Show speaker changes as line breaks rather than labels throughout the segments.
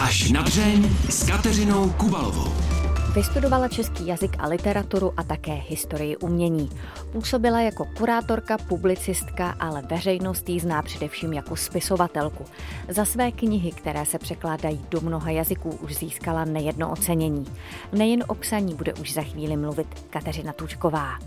Až na dřeň s Kateřinou Kubalovou.
Vystudovala český jazyk a literaturu a také historii umění. Působila jako kurátorka, publicistka, ale veřejnost ji zná především jako spisovatelku. Za své knihy, které se překládají do mnoha jazyků, už získala nejedno ocenění. Nejen o psaní bude už za chvíli mluvit Kateřina Tučková.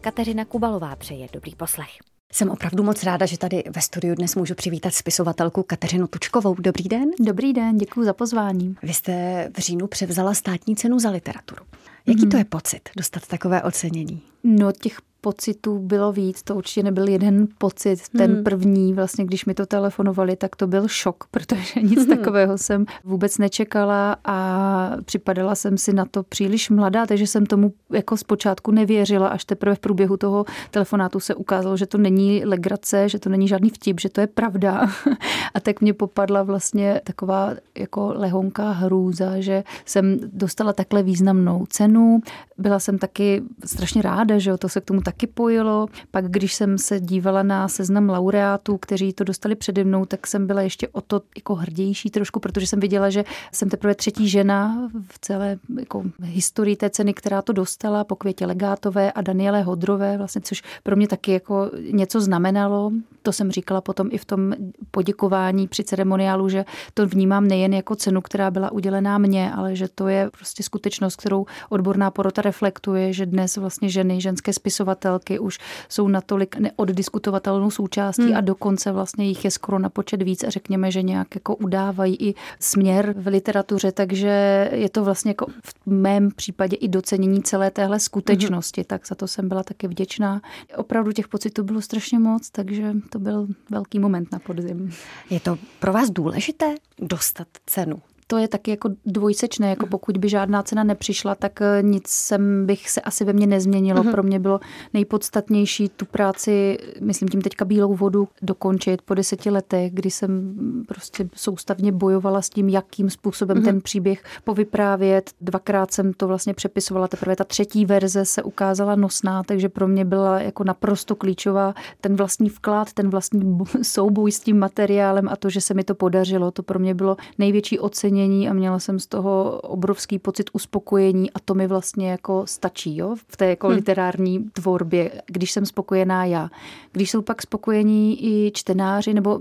Kateřina Kubalová přeje dobrý poslech. Jsem opravdu moc ráda, že tady ve studiu dnes můžu přivítat spisovatelku Kateřinu Tučkovou. Dobrý den.
Dobrý den, děkuji za pozvání.
Vy jste v říjnu převzala státní cenu za literaturu. Jaký mm. to je pocit dostat takové ocenění?
No, těch pocitů bylo víc, to určitě nebyl jeden pocit. Ten hmm. první, vlastně, když mi to telefonovali, tak to byl šok, protože nic hmm. takového jsem vůbec nečekala a připadala jsem si na to příliš mladá, takže jsem tomu jako zpočátku nevěřila, až teprve v průběhu toho telefonátu se ukázalo, že to není legrace, že to není žádný vtip, že to je pravda. a tak mě popadla vlastně taková jako lehonká hrůza, že jsem dostala takhle významnou cenu. Byla jsem taky strašně ráda, že to se k tomu taky pojilo. Pak, když jsem se dívala na seznam laureátů, kteří to dostali přede mnou, tak jsem byla ještě o to jako hrdější trošku, protože jsem viděla, že jsem teprve třetí žena v celé jako historii té ceny, která to dostala po Květě Legátové a Daniele Hodrové, vlastně, což pro mě taky jako něco znamenalo. To jsem říkala potom i v tom poděkování při ceremoniálu, že to vnímám nejen jako cenu, která byla udělená mně, ale že to je prostě skutečnost, kterou odborná porota reflektuje, že dnes vlastně ženy, ženské spisovatelky spisovatelky už jsou natolik neoddiskutovatelnou součástí hmm. a dokonce vlastně jich je skoro na počet víc a řekněme, že nějak jako udávají i směr v literatuře, takže je to vlastně jako v mém případě i docenění celé téhle skutečnosti, hmm. tak za to jsem byla taky vděčná. Opravdu těch pocitů bylo strašně moc, takže to byl velký moment na podzim.
Je to pro vás důležité dostat cenu?
To je taky jako dvojsečné, jako mhm. pokud by žádná cena nepřišla, tak eh, nic jsem bych se asi ve mně nezměnilo. Mm-hmm. Pro mě bylo nejpodstatnější tu práci, myslím tím teďka bílou vodu, dokončit po deseti letech, kdy jsem prostě soustavně bojovala s tím, jakým způsobem mm-hmm. ten příběh povyprávět. Dvakrát jsem to vlastně přepisovala, teprve ta třetí verze se ukázala nosná, takže pro mě byla jako naprosto klíčová ten vlastní vklad, ten vlastní souboj s tím materiálem a to, že se mi to podařilo, to pro mě bylo největší ocenění umění a měla jsem z toho obrovský pocit uspokojení a to mi vlastně jako stačí jo? v té jako hmm. literární tvorbě, když jsem spokojená já. Když jsou pak spokojení i čtenáři, nebo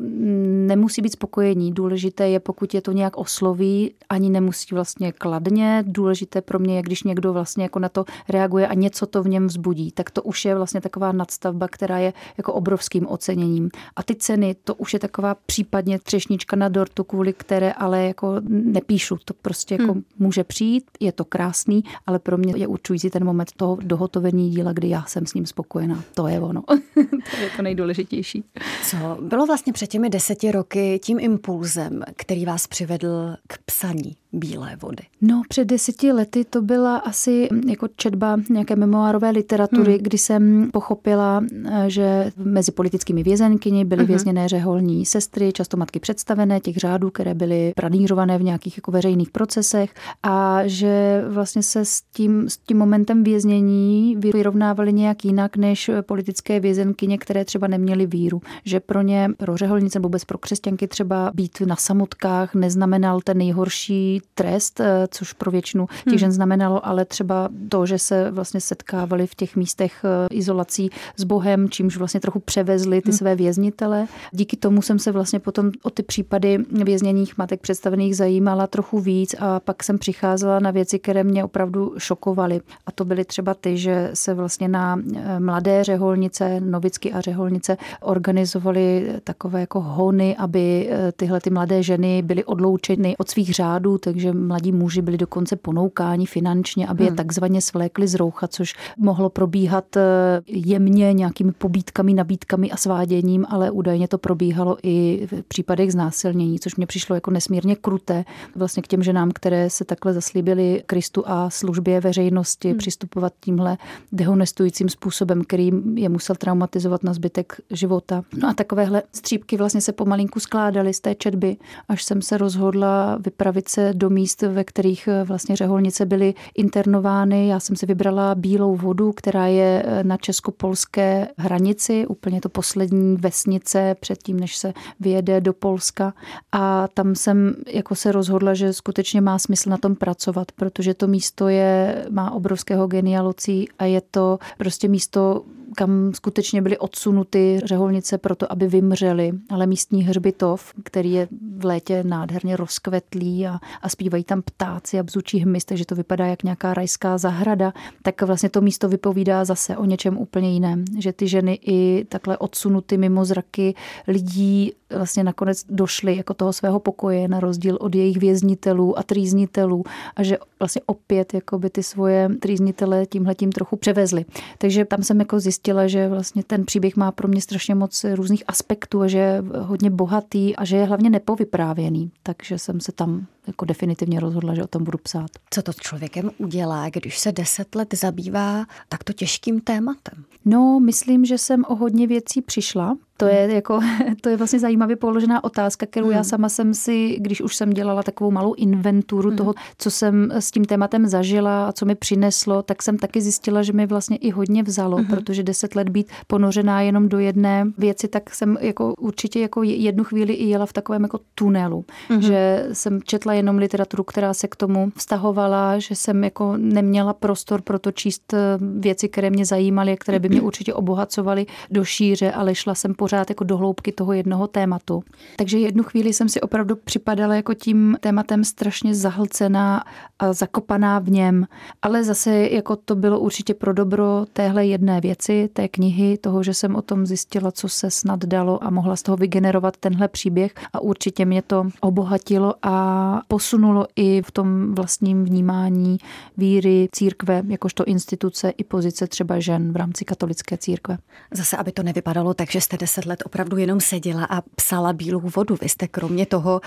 nemusí být spokojení, důležité je, pokud je to nějak osloví, ani nemusí vlastně kladně, důležité pro mě je, když někdo vlastně jako na to reaguje a něco to v něm vzbudí, tak to už je vlastně taková nadstavba, která je jako obrovským oceněním. A ty ceny, to už je taková případně třešnička na dortu, kvůli které ale jako nepíšu. To prostě jako hmm. může přijít, je to krásný, ale pro mě je určující ten moment toho dohotovení díla, kdy já jsem s ním spokojená. To je ono. to je to nejdůležitější.
Co bylo vlastně před těmi deseti roky tím impulzem, který vás přivedl k psaní? Bílé vody?
No, před deseti lety to byla asi jako četba nějaké memoárové literatury, hmm. kdy jsem pochopila, že mezi politickými vězenkyni byly hmm. vězněné řeholní sestry, často matky představené těch řádů, které byly pranířované v nějakých jako veřejných procesech a že vlastně se s tím, s tím momentem věznění vyrovnávaly nějak jinak než politické vězenkyně, které třeba neměly víru. Že pro ně, pro řeholnice nebo vůbec pro křesťanky třeba být na samotkách neznamenal ten nejhorší trest, eh, což pro většinu těch hmm. žen znamenalo, ale třeba to, že se vlastně setkávali v těch místech eh, izolací s Bohem, čímž vlastně trochu převezli ty hmm. své věznitele. Díky tomu jsem se vlastně potom o ty případy vězněných matek představených zajímala trochu víc a pak jsem přicházela na věci, které mě opravdu šokovaly. A to byly třeba ty, že se vlastně na eh, mladé řeholnice, novicky a řeholnice organizovaly takové jako hony, aby tyhle ty mladé ženy byly odloučeny od svých řádů, takže mladí muži byli dokonce ponoukáni finančně, aby hmm. je takzvaně svlékli z roucha, což mohlo probíhat eh, jemně nějakými pobítkami, nabídkami a sváděním, ale údajně to probíhalo i v případech znásilnění, což mě přišlo jako nesmírně kruté vlastně k těm ženám, které se takhle zaslíbili Kristu a službě veřejnosti, hmm. přistupovat tímhle dehonestujícím způsobem, který je musel traumatizovat na zbytek života. No a takovéhle střípky vlastně se pomalinku skládaly z té četby, až jsem se rozhodla vypravit se do míst, ve kterých eh, vlastně řeholnice byly internovány. Já jsem si vybrala Bílou vodu, která je eh, na česko-polské hranici, úplně to poslední vesnice předtím, než se vyjede do Polska. A tam jsem jako se rozhodla, že skutečně má smysl na tom pracovat, protože to místo je, má obrovského genialocí a je to prostě místo, kam skutečně byly odsunuty řeholnice proto, aby vymřely, ale místní hřbitov, který je v létě nádherně rozkvetlý a, a zpívají tam ptáci a bzučí hmyz, takže to vypadá jak nějaká rajská zahrada, tak vlastně to místo vypovídá zase o něčem úplně jiném, že ty ženy i takhle odsunuty mimo zraky lidí vlastně nakonec došly jako toho svého pokoje na rozdíl od jejich věznitelů a trýznitelů a že vlastně opět jako by ty svoje trýznitele tímhletím trochu převezli. Takže tam jsem jako zjistila, že vlastně ten příběh má pro mě strašně moc různých aspektů a že je hodně bohatý a že je hlavně nepovyprávěný. Takže jsem se tam jako definitivně rozhodla, že o tom budu psát.
Co to s člověkem udělá, když se deset let zabývá takto těžkým tématem?
No, myslím, že jsem o hodně věcí přišla, to je, jako, to je vlastně zajímavě položená otázka, kterou hmm. já sama jsem si, když už jsem dělala takovou malou inventuru hmm. toho, co jsem s tím tématem zažila a co mi přineslo, tak jsem taky zjistila, že mi vlastně i hodně vzalo, hmm. protože deset let být ponořená jenom do jedné věci, tak jsem jako určitě jako jednu chvíli i jela v takovém jako tunelu, hmm. že jsem četla jenom literaturu, která se k tomu vztahovala, že jsem jako neměla prostor pro to číst eh, věci, které mě zajímaly, které by mě určitě obohacovaly do šíře, ale šla jsem po pořád jako do hloubky toho jednoho tématu. Takže jednu chvíli jsem si opravdu připadala jako tím tématem strašně zahlcená a zakopaná v něm, ale zase jako to bylo určitě pro dobro téhle jedné věci, té knihy, toho, že jsem o tom zjistila, co se snad dalo a mohla z toho vygenerovat tenhle příběh a určitě mě to obohatilo a posunulo i v tom vlastním vnímání víry církve, jakožto instituce i pozice třeba žen v rámci katolické církve.
Zase, aby to nevypadalo tak, že jste let opravdu jenom seděla a psala bílou vodu. Vy jste kromě toho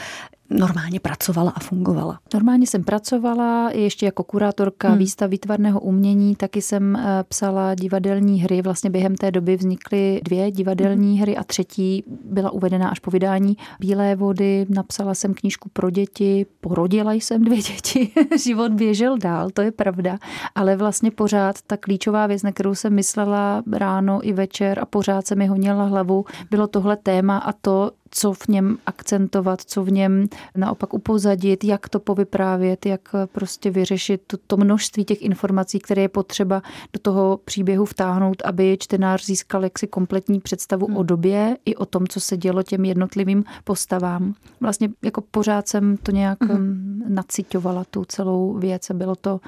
normálně pracovala a fungovala.
Normálně jsem pracovala ještě jako kurátorka hmm. výstav výtvarného umění, taky jsem eh, psala divadelní hry. Vlastně během té doby vznikly dvě divadelní hmm. hry a třetí byla uvedena až po vydání Bílé vody. Napsala jsem knížku pro děti, porodila jsem dvě děti. Život běžel dál, to je pravda. Ale vlastně pořád ta klíčová věc, na kterou jsem myslela ráno i večer a pořád se mi honila hlavu, bylo tohle téma a to, co v něm akcentovat, co v něm naopak upozadit, jak to povyprávět, jak prostě vyřešit to, to množství těch informací, které je potřeba do toho příběhu vtáhnout, aby čtenář získal jaksi kompletní představu hmm. o době i o tom, co se dělo těm jednotlivým postavám. Vlastně jako pořád jsem to nějak hmm. nacitovala, tu celou věc a bylo to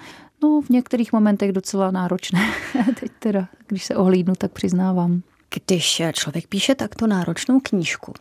no, v některých momentech docela náročné. Teď teda, když se ohlídnu, tak přiznávám.
Když člověk píše takto náročnou knížku,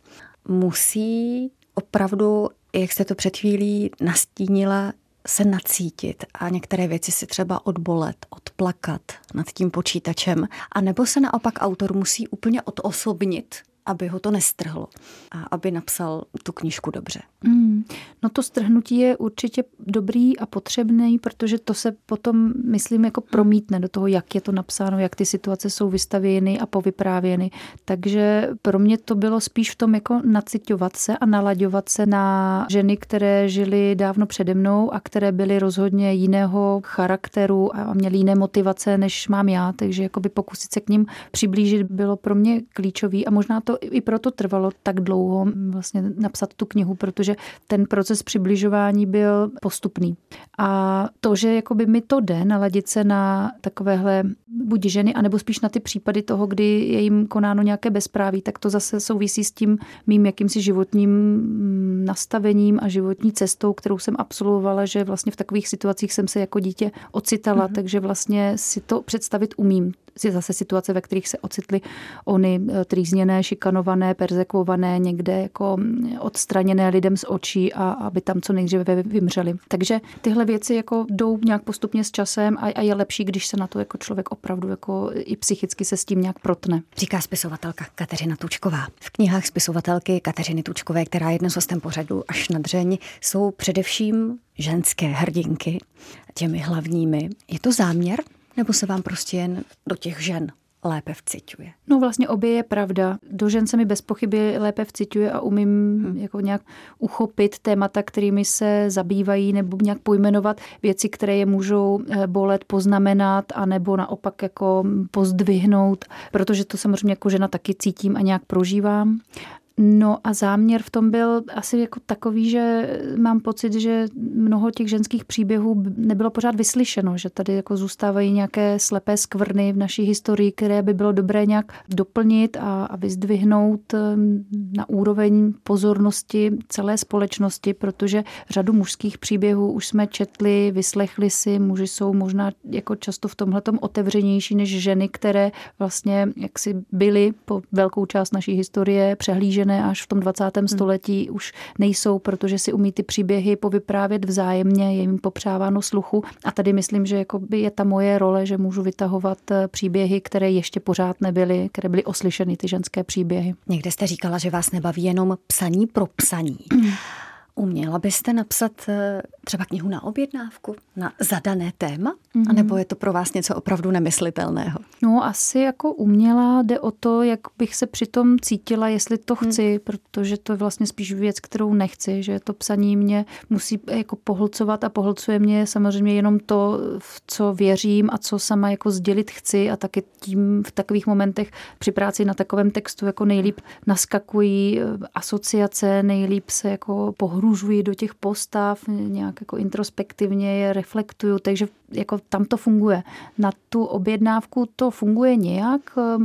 musí opravdu, jak jste to před chvílí nastínila, se nacítit a některé věci si třeba odbolet, odplakat nad tím počítačem, a nebo se naopak autor musí úplně odosobnit aby ho to nestrhlo a aby napsal tu knížku dobře. Mm,
no to strhnutí je určitě dobrý a potřebný, protože to se potom, myslím, jako promítne do toho, jak je to napsáno, jak ty situace jsou vystavěny a povyprávěny. Takže pro mě to bylo spíš v tom jako nacitovat se a nalaďovat se na ženy, které žily dávno přede mnou a které byly rozhodně jiného charakteru a měly jiné motivace, než mám já. Takže jakoby pokusit se k ním přiblížit bylo pro mě klíčový a možná to to i proto trvalo tak dlouho vlastně napsat tu knihu, protože ten proces přibližování byl postupný. A to, že jakoby mi to jde naladit se na takovéhle buď ženy, anebo spíš na ty případy toho, kdy je jim konáno nějaké bezpráví, tak to zase souvisí s tím mým jakýmsi životním mm, nastavením a životní cestou, kterou jsem absolvovala, že vlastně v takových situacích jsem se jako dítě ocitala, mm-hmm. takže vlastně si to představit umím zase situace, ve kterých se ocitly oni eh, trýzněné, šikanované, perzekvované, někde jako odstraněné lidem z očí a aby tam co nejdříve vymřeli. Takže tyhle věci jako jdou nějak postupně s časem a, a je lepší, když se na to jako člověk opravdu jako i psychicky se s tím nějak protne.
Říká spisovatelka Kateřina Tučková. V knihách spisovatelky Kateřiny Tučkové, která je dnes hostem pořadu až na dřeň, jsou především ženské hrdinky těmi hlavními. Je to záměr nebo se vám prostě jen do těch žen lépe vciťuje?
No vlastně obě je pravda. Do žen se mi bez pochyby lépe vciťuje a umím hmm. jako nějak uchopit témata, kterými se zabývají nebo nějak pojmenovat věci, které je můžou eh, bolet, poznamenat a nebo naopak jako pozdvihnout, protože to samozřejmě jako žena taky cítím a nějak prožívám. No a záměr v tom byl asi jako takový, že mám pocit, že mnoho těch ženských příběhů nebylo pořád vyslyšeno, že tady jako zůstávají nějaké slepé skvrny v naší historii, které by bylo dobré nějak doplnit a, a vyzdvihnout ehm, na úroveň pozornosti celé společnosti, protože řadu mužských příběhů už jsme četli, vyslechli si, muži jsou možná jako často v tomhle otevřenější než ženy, které vlastně jaksi byly po velkou část naší historie přehlížené žené až v tom 20. Hmm. století už nejsou, protože si umí ty příběhy povyprávět vzájemně, je jim popřáváno sluchu. A tady myslím, že je ta moje role, že můžu vytahovat eh, příběhy, které ještě pořád nebyly, které byly oslyšeny, ty ženské příběhy.
Někde jste říkala, že vás nebaví jenom psaní pro psaní. Uměla byste napsat eh, třeba knihu na objednávku, na zadané téma? Mm-hmm. A nebo je to pro vás něco opravdu nemyslitelného?
No asi jako uměla jde o to, jak bych se přitom cítila, jestli to hmm. chci, mm. protože to je vlastně spíš věc, kterou nechci, že to psaní mě musí jako pohlcovat a pohlcuje mě samozřejmě jenom to, v co věřím a co sama jako sdělit chci a taky tím v takových momentech při práci na takovém textu jako nejlíp naskakují eh, asociace, nejlíp se jako pohružují do těch postav, nějak jako introspektivně je reflektuju, takže jako tam to funguje. Na tu objednávku to funguje nějak,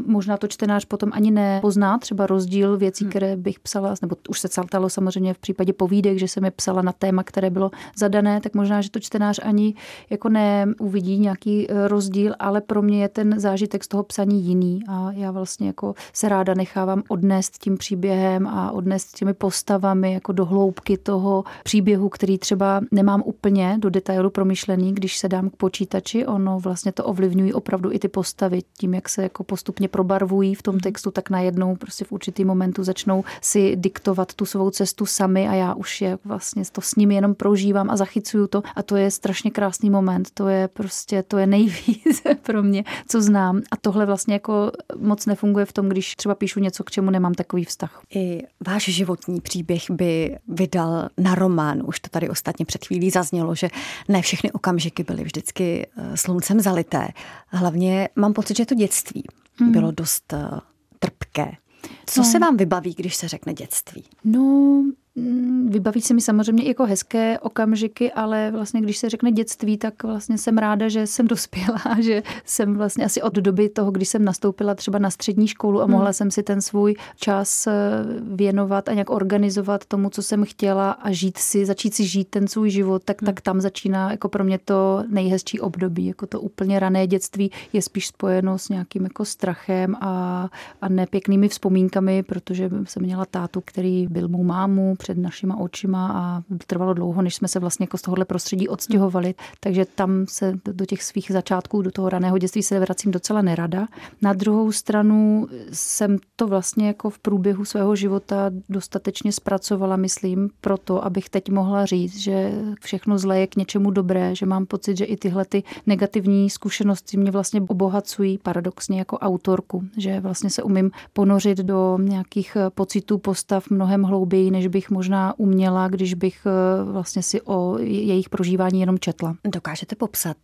možná to čtenář potom ani nepozná, třeba rozdíl věcí, hmm. které bych psala, nebo už se stalo samozřejmě v případě povídek, že jsem je psala na téma, které bylo zadané, tak možná, že to čtenář ani jako neuvidí nějaký eh, rozdíl, ale pro mě je ten zážitek z toho psaní jiný a já vlastně jako se ráda nechávám odnést tím příběhem a odnést těmi postavami jako do hloubky toho příběhu, který třeba nemám úplně do detailu promyšlený, když se dám k počítači, ono vlastně to ovlivňují opravdu i ty postavy. Tím, jak se jako postupně probarvují v tom mhm. textu, tak najednou prostě v určitý momentu začnou si diktovat tu svou cestu sami a já už je vlastně to s nimi jenom prožívám a zachycuju to a to je strašně krásný moment. To je prostě, to je nejvíc pro mě, co znám. A tohle vlastně jako moc nefunguje v tom, když třeba píšu něco, k čemu nemám takový vztah.
I váš životní příběh by vydal na román. Už to tady ostatně před chvílí zaznělo, že ne všechny okamžiky byly vždy vždycky eh, sluncem zalité. Hlavně mám pocit, že to dětství mm. bylo dost eh, trpké. Co no. se vám vybaví, když se řekne dětství?
No, Mm, vybaví se mi samozřejmě jako hezké okamžiky, ale vlastně když se řekne dětství, tak vlastně jsem ráda, že jsem dospěla, že jsem vlastně asi od doby toho, když jsem nastoupila třeba na střední školu a hmm. mohla jsem si ten svůj čas eh, věnovat a nějak organizovat tomu, co jsem chtěla a žít si, začít si žít ten svůj život, tak, hmm. tak tam začíná jako pro mě to nejhezčí období. Jako to úplně rané dětství je spíš spojeno s nějakým jako strachem a, a nepěknými vzpomínkami, protože jsem měla tátu, který byl mou mámu, před našima očima a trvalo dlouho, než jsme se vlastně jako z tohohle prostředí odstěhovali. Takže tam se do těch svých začátků, do toho raného dětství se vracím docela nerada. Na druhou stranu jsem to vlastně jako v průběhu svého života dostatečně zpracovala, myslím, proto, abych teď mohla říct, že všechno zlé je k něčemu dobré, že mám pocit, že i tyhle ty negativní zkušenosti mě vlastně obohacují paradoxně jako autorku, že vlastně se umím ponořit do nějakých pocitů postav mnohem hlouběji, než bych možná uměla, když bych eh, vlastně si o jejich prožívání jenom četla.
Dokážete popsat,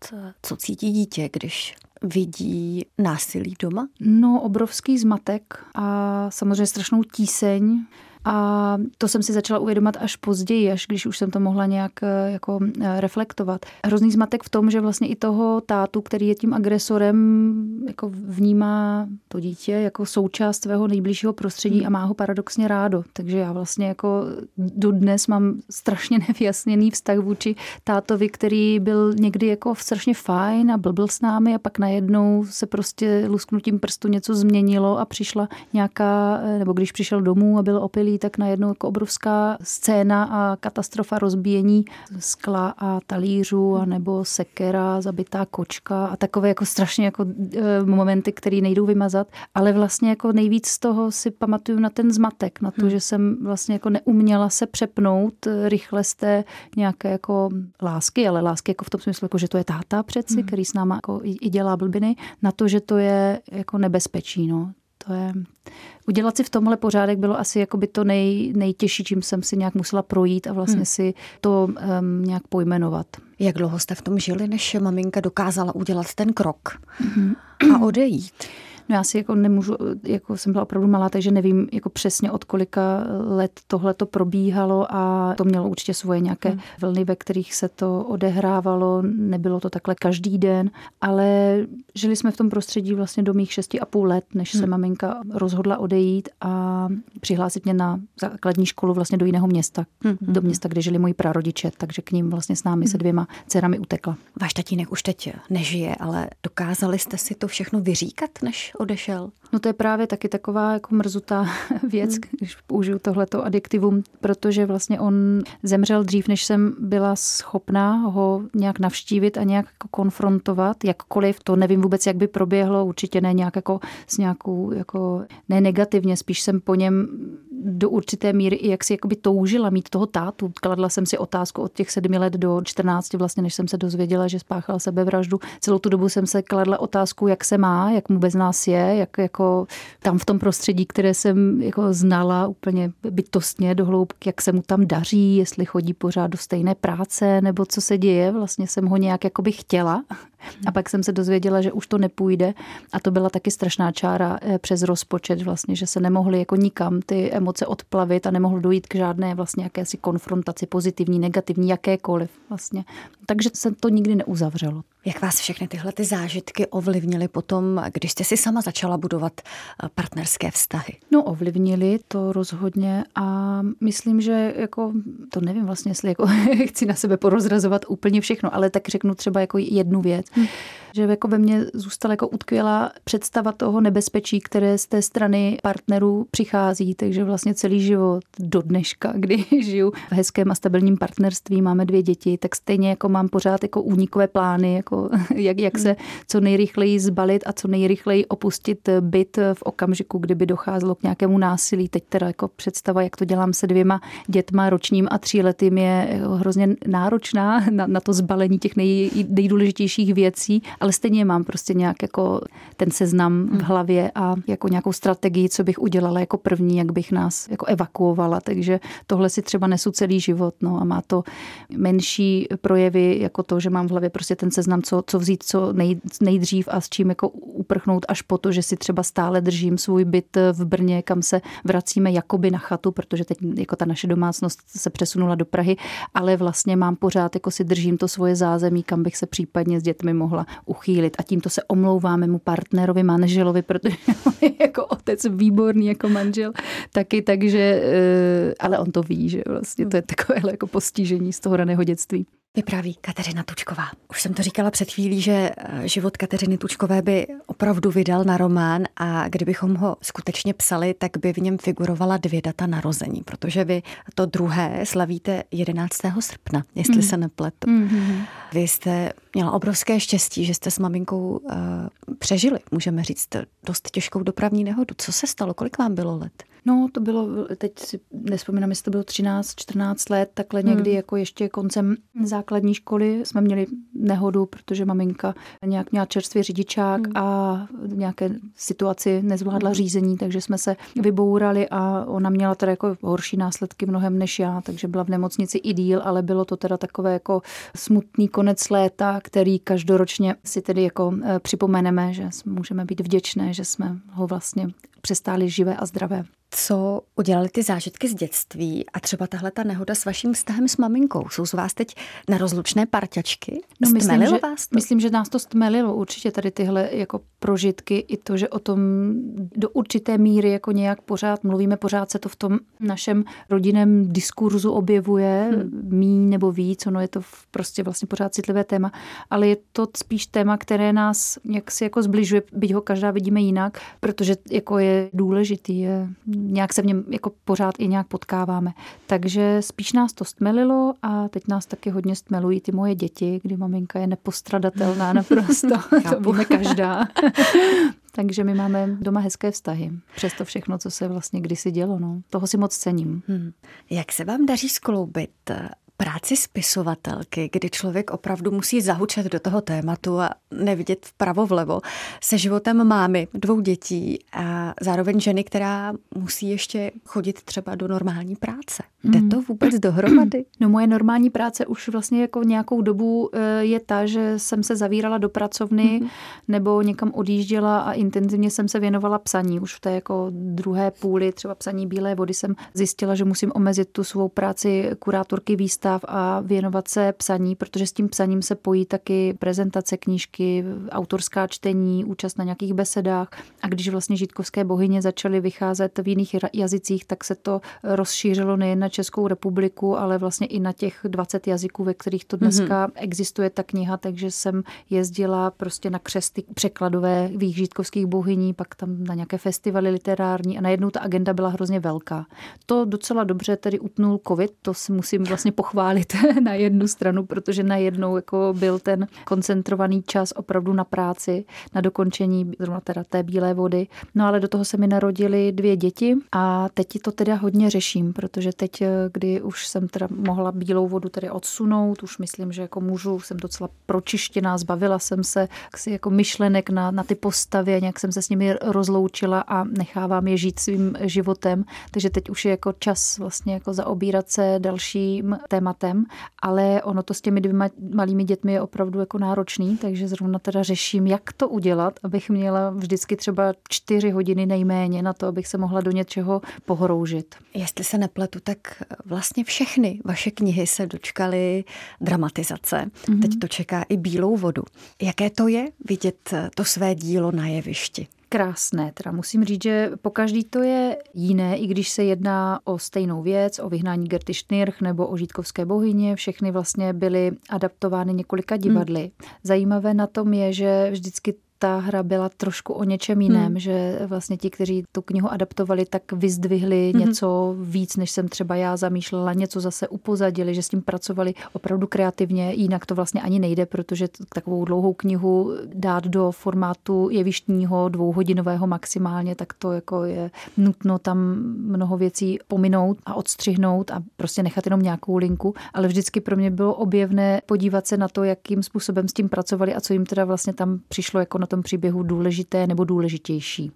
co cítí dítě, když vidí násilí doma?
No, obrovský zmatek a samozřejmě strašnou tíseň a to jsem si začala uvědomat až později, až když už jsem to mohla nějak eh, jako eh, reflektovat. Hrozný zmatek v tom, že vlastně i toho tátu, který je tím agresorem, jako vnímá to dítě jako součást svého nejbližšího prostředí hmm. a má ho paradoxně rádo. Takže já vlastně jako dodnes mám strašně nevyjasněný vztah vůči tátovi, který byl někdy jako strašně fajn a byl, byl s námi a pak najednou se prostě lusknutím prstu něco změnilo a přišla nějaká, eh, nebo když přišel domů a byl opilý, odejít, tak najednou jako obrovská scéna a katastrofa rozbíjení skla a talířů, a nebo sekera, zabitá kočka a takové jako strašně jako e, momenty, které nejdou vymazat, ale vlastně jako nejvíc z toho si pamatuju na ten zmatek, na to, hmm. že jsem vlastně jako neuměla se přepnout e, rychle z té nějaké jako lásky, ale lásky jako v tom smyslu, jako že to je táta přeci, hmm. který s náma jako i dělá blbiny, na to, že to je jako nebezpečí. No. To je, udělat si v tomhle pořádek bylo asi jakoby to nej, nejtěžší, čím jsem si nějak musela projít a vlastně hmm. si to um, nějak pojmenovat.
Jak dlouho jste v tom žili, než maminka dokázala udělat ten krok hmm. a odejít?
No já si jako nemůžu, jako jsem byla opravdu malá, takže nevím jako přesně od kolika let tohle to probíhalo a to mělo určitě svoje nějaké hmm. vlny, ve kterých se to odehrávalo. Nebylo to takhle každý den, ale žili jsme v tom prostředí vlastně do mých šesti a půl let, než se hmm. maminka rozhodla odejít a přihlásit mě na základní školu vlastně do jiného města, hmm. do města, kde žili moji prarodiče, takže k ním vlastně s námi se hmm. dvěma dcerami utekla.
Váš tatínek už teď nežije, ale dokázali jste si to všechno vyříkat, než odešel?
No to je právě taky taková jako mrzutá věc, hmm. když použiju tohleto adjektivum, protože vlastně on zemřel dřív, než jsem byla schopná ho nějak navštívit a nějak jako konfrontovat, jakkoliv, to nevím vůbec, jak by proběhlo, určitě ne nějak jako s nějakou, jako ne negativně, spíš jsem po něm do určité míry i jak si jakoby toužila mít toho tátu. Kladla jsem si otázku od těch sedmi let do 14, vlastně, než jsem se dozvěděla, že spáchal sebevraždu. Celou tu dobu jsem se kladla otázku, jak se má, jak mu bez nás je, jak jako tam v tom prostředí, které jsem jako znala úplně bytostně do hloubky, jak se mu tam daří, jestli chodí pořád do stejné práce, nebo co se děje. Vlastně jsem ho nějak jakoby chtěla. A pak jsem se dozvěděla, že už to nepůjde a to byla taky strašná čára eh, přes rozpočet vlastně, že se nemohly jako nikam ty emoce odplavit a nemohlo dojít k žádné vlastně jakési konfrontaci, pozitivní, negativní, jakékoliv vlastně. Takže se to nikdy neuzavřelo.
Jak vás všechny tyhle ty zážitky ovlivnily potom, když jste si sama začala budovat eh, partnerské vztahy?
No ovlivnili to rozhodně a myslím, že jako, to nevím vlastně, jestli jako chci na sebe porozrazovat úplně všechno, ale tak řeknu třeba jako jednu věc. Hmm že jako ve mně zůstala jako utkvělá představa toho nebezpečí, které z té strany partnerů přichází, takže vlastně celý život do dneška, kdy žiju v hezkém a stabilním partnerství, máme dvě děti, tak stejně jako mám pořád jako únikové plány, jako jak, jak se co nejrychleji zbalit a co nejrychleji opustit byt v okamžiku, kdyby docházelo k nějakému násilí. Teď teda jako představa, jak to dělám se dvěma dětma ročním a tříletým je hrozně náročná na, na to zbalení těch nej, nejdůležitějších věcí ale stejně mám prostě nějak jako ten seznam v hmm. hlavě a jako nějakou strategii, co bych udělala jako první, jak bych nás jako evakuovala, takže tohle si třeba nesu celý život, no a má to menší projevy jako to, že mám v hlavě prostě ten seznam, co, co vzít co nej, nejdřív a s čím jako uprchnout až po to, že si třeba stále držím svůj byt v Brně, kam se vracíme jakoby na chatu, protože teď jako ta naše domácnost se přesunula do Prahy, ale vlastně mám pořád, jako si držím to svoje zázemí, kam bych se případně s dětmi mohla uchýlit. A tímto se omlouvám mému partnerovi, manželovi, protože on je jako otec výborný jako manžel taky, takže, eh, ale on to ví, že vlastně to je takové jako postižení z toho raného dětství.
Vypráví Kateřina Tučková. Už jsem to říkala před chvílí, že eh, život Kateřiny Tučkové by opravdu vydal na román a kdybychom ho skutečně psali, tak by v něm figurovala dvě data narození, protože vy to druhé slavíte 11. srpna, jestli mm. se nepletu. Mm-hmm. Vy jste měla obrovské štěstí, že jste s maminkou uh, přežili, můžeme říct, dost těžkou dopravní nehodu. Co se stalo? Kolik vám bylo let?
No, to bylo, teď si nespomínám, jestli to bylo 13, 14 let, takhle někdy hmm. jako ještě koncem základní školy jsme měli nehodu, protože maminka nějak měla čerstvý řidičák hmm. a nějaké situaci nezvládla hmm. řízení, takže jsme se vybourali a ona měla teda jako horší následky mnohem než já, takže byla v nemocnici i díl, ale bylo to teda takové jako smutný konec léta, který každoročně si tedy jako eh, připomeneme, že můžeme být vděčné, že jsme ho vlastně přestáli živé a zdravé
co udělali ty zážitky z dětství a třeba tahle ta nehoda s vaším vztahem s maminkou? Jsou z vás teď na rozlučné parťačky?
No, myslím, že, vás to? myslím, že nás to stmelilo určitě tady tyhle jako prožitky i to, že o tom do určité míry jako nějak pořád mluvíme, pořád se to v tom našem rodinném diskurzu objevuje, hmm. míň nebo víc, ono je to prostě vlastně pořád citlivé téma, ale je to spíš téma, které nás jak si jako zbližuje, byť ho každá vidíme jinak, protože jako je důležitý, je nějak se v něm jako pořád i nějak potkáváme. Takže spíš nás to stmelilo a teď nás taky hodně stmelují ty moje děti, kdy maminka je nepostradatelná naprosto. to víme každá. Takže my máme doma hezké vztahy. Přes to všechno, co se vlastně kdysi dělo. No. Toho si moc cením. Hmm.
Jak se vám daří skloubit práci spisovatelky, kdy člověk opravdu musí zahučet do toho tématu a nevidět vpravo vlevo, se životem mámy, dvou dětí a zároveň ženy, která musí ještě chodit třeba do normální práce. Jde to hmm. vůbec dohromady?
No moje normální práce už vlastně jako nějakou dobu eh, je ta, že jsem se zavírala do pracovny mm-hmm. nebo někam odjížděla a intenzivně jsem se věnovala psaní. Už v té jako druhé půli, třeba psaní Bílé vody, jsem zjistila, že musím omezit tu svou práci kurátorky výstav a věnovat se psaní, protože s tím psaním se pojí taky prezentace knížky, autorská čtení, účast na nějakých besedách. A když vlastně žítkovské bohyně začaly vycházet v jiných jazycích, tak se to rozšířilo nejen na Českou republiku, ale vlastně i na těch 20 jazyků, ve kterých to dneska mm-hmm. existuje ta kniha, takže jsem jezdila prostě na křesty překladové vých žítkovských bohyní, pak tam na nějaké festivaly literární a najednou ta agenda byla hrozně velká. To docela dobře tedy utnul covid, to si musím vlastně pochválit na jednu stranu, protože najednou jako byl ten koncentrovaný čas opravdu na práci, na dokončení zrovna teda té bílé vody. No ale do toho se mi narodily dvě děti a teď to teda hodně řeším, protože teď kdy už jsem teda mohla bílou vodu tedy odsunout, už myslím, že jako můžu, jsem docela pročištěná, zbavila jsem se si jako myšlenek na, na ty postavy a nějak jsem se s nimi rozloučila a nechávám je žít svým životem, takže teď už je jako čas vlastně jako zaobírat se dalším tématem, ale ono to s těmi dvěma malými dětmi je opravdu jako náročný, takže zrovna teda řeším, jak to udělat, abych měla vždycky třeba čtyři hodiny nejméně na to, abych se mohla do něčeho pohroužit.
Jestli se nepletu, tak vlastně všechny vaše knihy se dočkaly dramatizace. Mm-hmm. Teď to čeká i bílou vodu. Jaké to je vidět to své dílo na jevišti?
Krásné. Teda musím říct, že po každý to je jiné, i když se jedná o stejnou věc, o vyhnání Gerty Schnirch nebo o Žítkovské bohyně. Všechny vlastně byly adaptovány několika divadly. Hmm. Zajímavé na tom je, že vždycky ta hra byla trošku o něčem jiném, hmm. že vlastně ti, kteří tu knihu adaptovali, tak vyzdvihli hmm. něco víc, než jsem třeba já zamýšlela, něco zase upozadili, že s tím pracovali opravdu kreativně, jinak to vlastně ani nejde, protože takovou dlouhou knihu dát do formátu jevištního, dvouhodinového maximálně, tak to jako je nutno tam mnoho věcí pominout a odstřihnout a prostě nechat jenom nějakou linku, ale vždycky pro mě bylo objevné podívat se na to, jakým způsobem s tím pracovali a co jim teda vlastně tam přišlo jako na tom příběhu důležité nebo důležitější.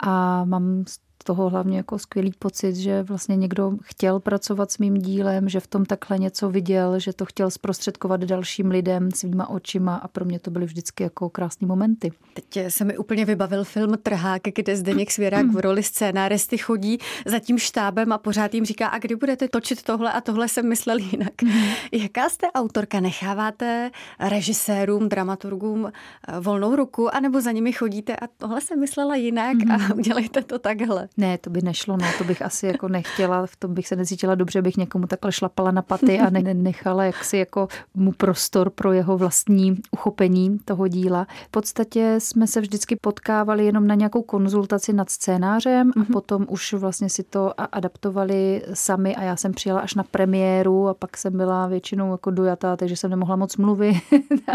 A mám toho hlavně jako skvělý pocit, že vlastně někdo chtěl pracovat s mým dílem, že v tom takhle něco viděl, že to chtěl zprostředkovat dalším lidem svýma očima a pro mě to byly vždycky jako krásné momenty.
Teď se mi úplně vybavil film Trhák, kde Zdeněk Svěrák v roli scénáristy chodí za tím štábem a pořád jim říká, a kdy budete točit tohle a tohle jsem myslel jinak. Mhm. Jaká jste autorka? Necháváte režisérům, dramaturgům eh, volnou ruku, anebo za nimi chodíte a tohle jsem myslela jinak a mhm. udělejte to takhle?
Ne, to by nešlo, no, to bych asi jako nechtěla, v tom bych se necítila dobře, bych někomu takhle šlapala na paty a ne, nechala jaksi jako mu prostor pro jeho vlastní uchopení toho díla. V podstatě jsme se vždycky potkávali jenom na nějakou konzultaci nad scénářem a mm-hmm. potom už vlastně si to adaptovali sami a já jsem přijela až na premiéru a pak jsem byla většinou jako dojatá, takže jsem nemohla moc mluvit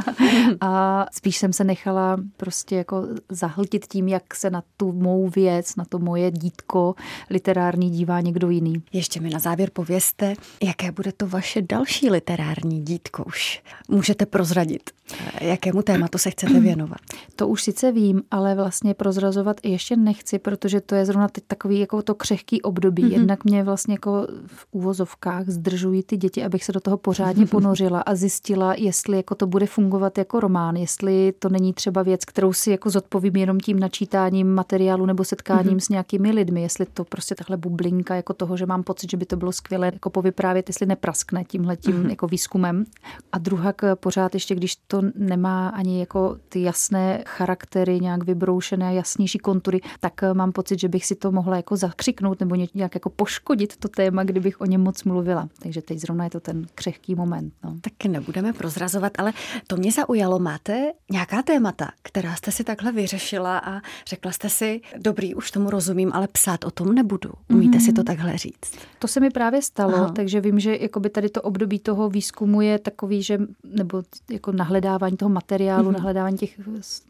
a spíš jsem se nechala prostě jako zahltit tím, jak se na tu mou věc, na to moje dítě dítko literární dívá někdo jiný.
Ještě mi na závěr povězte, jaké bude to vaše další literární dítko už. Můžete prozradit, jakému tématu se chcete věnovat?
To už sice vím, ale vlastně prozrazovat ještě nechci, protože to je zrovna teď takový jako to křehký období. Mm-hmm. Jednak mě vlastně jako v úvozovkách zdržují ty děti, abych se do toho pořádně ponořila a zjistila, jestli jako to bude fungovat jako román, jestli to není třeba věc, kterou si jako zodpovím jenom tím načítáním materiálu nebo setkáním mm-hmm. s nějakými lidmi, jestli to prostě takhle bublinka jako toho, že mám pocit, že by to bylo skvělé jako povyprávět, jestli nepraskne tímhle tím mm-hmm. jako výzkumem. A druhá pořád ještě, když to nemá ani jako ty jasné charaktery, nějak vybroušené, jasnější kontury, tak mám pocit, že bych si to mohla jako zakřiknout nebo nějak jako poškodit to téma, kdybych o něm moc mluvila. Takže teď zrovna je to ten křehký moment. No.
Tak nebudeme prozrazovat, ale to mě zaujalo. Máte nějaká témata, která jste si takhle vyřešila a řekla jste si, dobrý, už tomu rozumím, ale ale psát o tom nebudu. Umíte mm-hmm. si to takhle říct?
To se mi právě stalo, Aha. takže vím, že jakoby tady to období toho výzkumu je takový, že nebo jako nahledávání toho materiálu, mm-hmm. nahledávání těch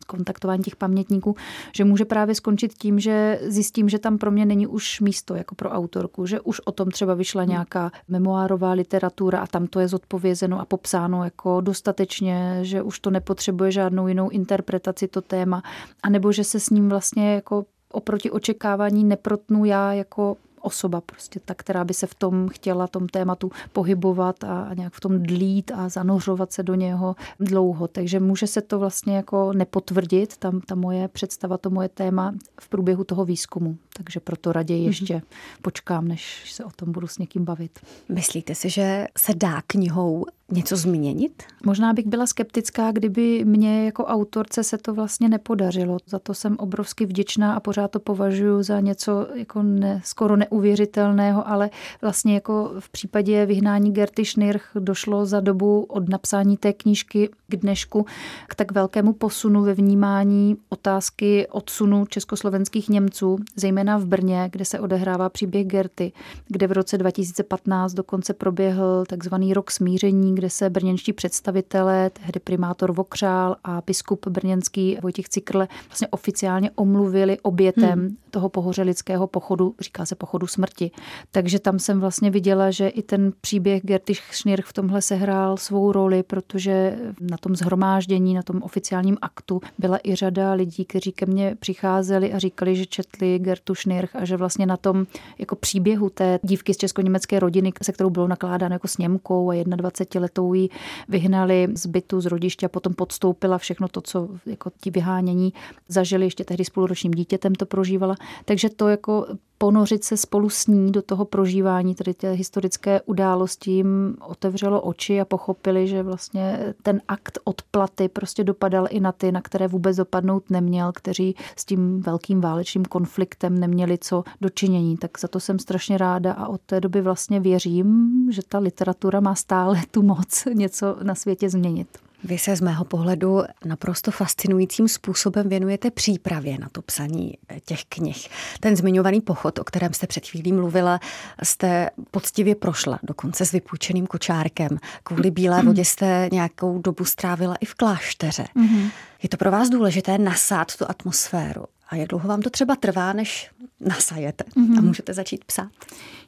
kontaktování těch pamětníků, že může právě skončit tím, že zjistím, že tam pro mě není už místo jako pro autorku, že už o tom třeba vyšla mhm. nějaká memoárová literatura a tam to je zodpovězeno a popsáno jako dostatečně, že už to nepotřebuje žádnou jinou interpretaci to téma, anebo že se s ním vlastně jako oproti očekávání neprotnu já jako osoba, prostě ta, která by se v tom chtěla, tom tématu pohybovat a, a nějak v tom dlít a zanořovat se do něho dlouho. Takže může se to vlastně jako nepotvrdit, tam ta moje představa, to moje téma v průběhu toho výzkumu. Takže proto raději mhm. ještě mm-hmm. počkám, než se o tom budu s někým bavit.
Myslíte si, že se dá knihou něco změnit?
Možná bych byla skeptická, kdyby mě jako autorce se to vlastně nepodařilo. Za to jsem obrovsky vděčná a pořád to považuji za něco jako ne, skoro neuvěřitelného, ale vlastně jako v případě vyhnání Gerty Schnirch došlo za dobu od napsání té knížky k dnešku k tak velkému posunu ve vnímání otázky odsunu československých Němců, zejména v Brně, kde se odehrává příběh Gerty, kde v roce 2015 dokonce proběhl takzvaný rok smíření, kde se brněnští představitelé, tehdy primátor Vokřál a biskup brněnský Vojtěch Cikrle vlastně oficiálně omluvili obětem hmm. toho pohořelického pochodu, říká se pochodu smrti. Takže tam jsem vlastně viděla, že i ten příběh Gerty Schnirch v tomhle sehrál svou roli, protože na tom zhromáždění, na tom oficiálním aktu byla i řada lidí, kteří ke mně přicházeli a říkali, že četli Gertu Schnirch a že vlastně na tom jako příběhu té dívky z česko-německé rodiny, se kterou bylo nakládáno jako s Němkou a 21 letou ji vyhnali z bytu, z rodiště a potom podstoupila všechno to, co jako ti vyhánění zažili, ještě tehdy s půlročním dítětem to prožívala. Takže to jako ponořit se spolu s ní do toho prožívání, tedy té historické události, jim otevřelo oči a pochopili, že vlastně ten akt odplaty prostě dopadal i na ty, na které vůbec dopadnout neměl, kteří s tím velkým válečným konfliktem neměli co dočinění. Tak za to jsem strašně ráda a od té doby vlastně věřím, že ta literatura má stále tu moc něco na světě změnit.
Vy se z mého pohledu naprosto fascinujícím způsobem věnujete přípravě na to psaní eh, těch knih. Ten zmiňovaný pochod, o kterém jste před chvílí mluvila, jste poctivě prošla, dokonce s vypůjčeným kočárkem. Kvůli Bílé vodě jste nějakou dobu strávila i v klášteře. Mm-hmm. Je to pro vás důležité nasát tu atmosféru. A jak dlouho vám to třeba trvá, než nasajete mm-hmm. a můžete začít psát?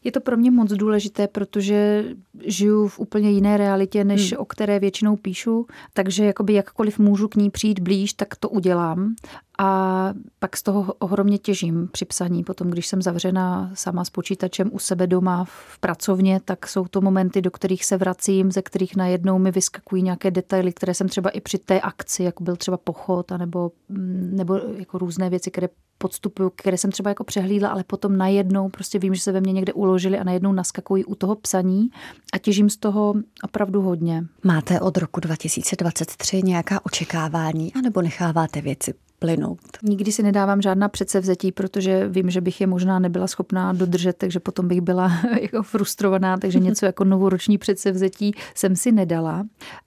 Je to pro mě moc důležité, protože žiju v úplně jiné realitě, než hmm. o které většinou píšu, takže jakoby jakkoliv můžu k ní přijít blíž, tak to udělám. A pak z toho ohromně těžím při psaní. Potom, když jsem zavřena sama s počítačem u sebe doma v pracovně, tak jsou to momenty, do kterých se vracím, ze kterých najednou mi vyskakují nějaké detaily, které jsem třeba i při té akci, jako byl třeba pochod, anebo, mm, nebo jako různé věci, které podstupuju, které jsem třeba jako přehlídla, ale potom najednou prostě vím, že se ve mně někde uložili a najednou naskakují u toho psaní a těžím z toho opravdu hodně.
Máte od roku 2023 nějaká očekávání anebo necháváte věci plynout.
Nikdy si nedávám žádná předsevzetí, protože vím, že bych je možná nebyla schopná dodržet, takže potom bych byla jako frustrovaná, takže něco jako novoroční předsevzetí jsem si nedala.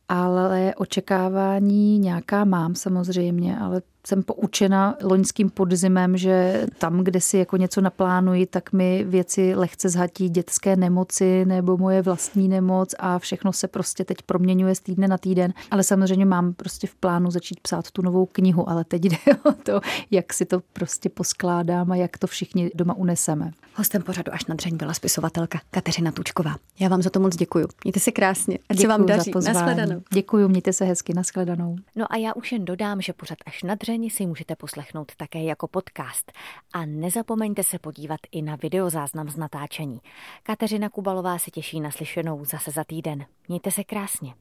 Ale očekávání nějaká mám samozřejmě, ale jsem poučena loňským podzimem, že tam, kde si jako něco naplánuji, tak mi věci lehce zhatí dětské nemoci nebo moje vlastní nemoc a všechno se prostě teď proměňuje z týdne na týden. Ale samozřejmě mám prostě v plánu začít psát tu novou knihu, ale teď jde o to, jak si to prostě poskládám a jak to všichni doma uneseme.
Hostem pořadu až na dřeň byla spisovatelka Kateřina Tučková. Já vám za to moc děkuji. Mějte se krásně. Ať se vám daří.
Nashledanou. Děkuji, mějte se hezky. Nashledanou.
No a já už jen dodám, že pořad až na dřeň si můžete poslechnout také jako podcast. A nezapomeňte se podívat i na videozáznam z natáčení. Kateřina Kubalová se těší na slyšenou zase za týden. Mějte se krásně.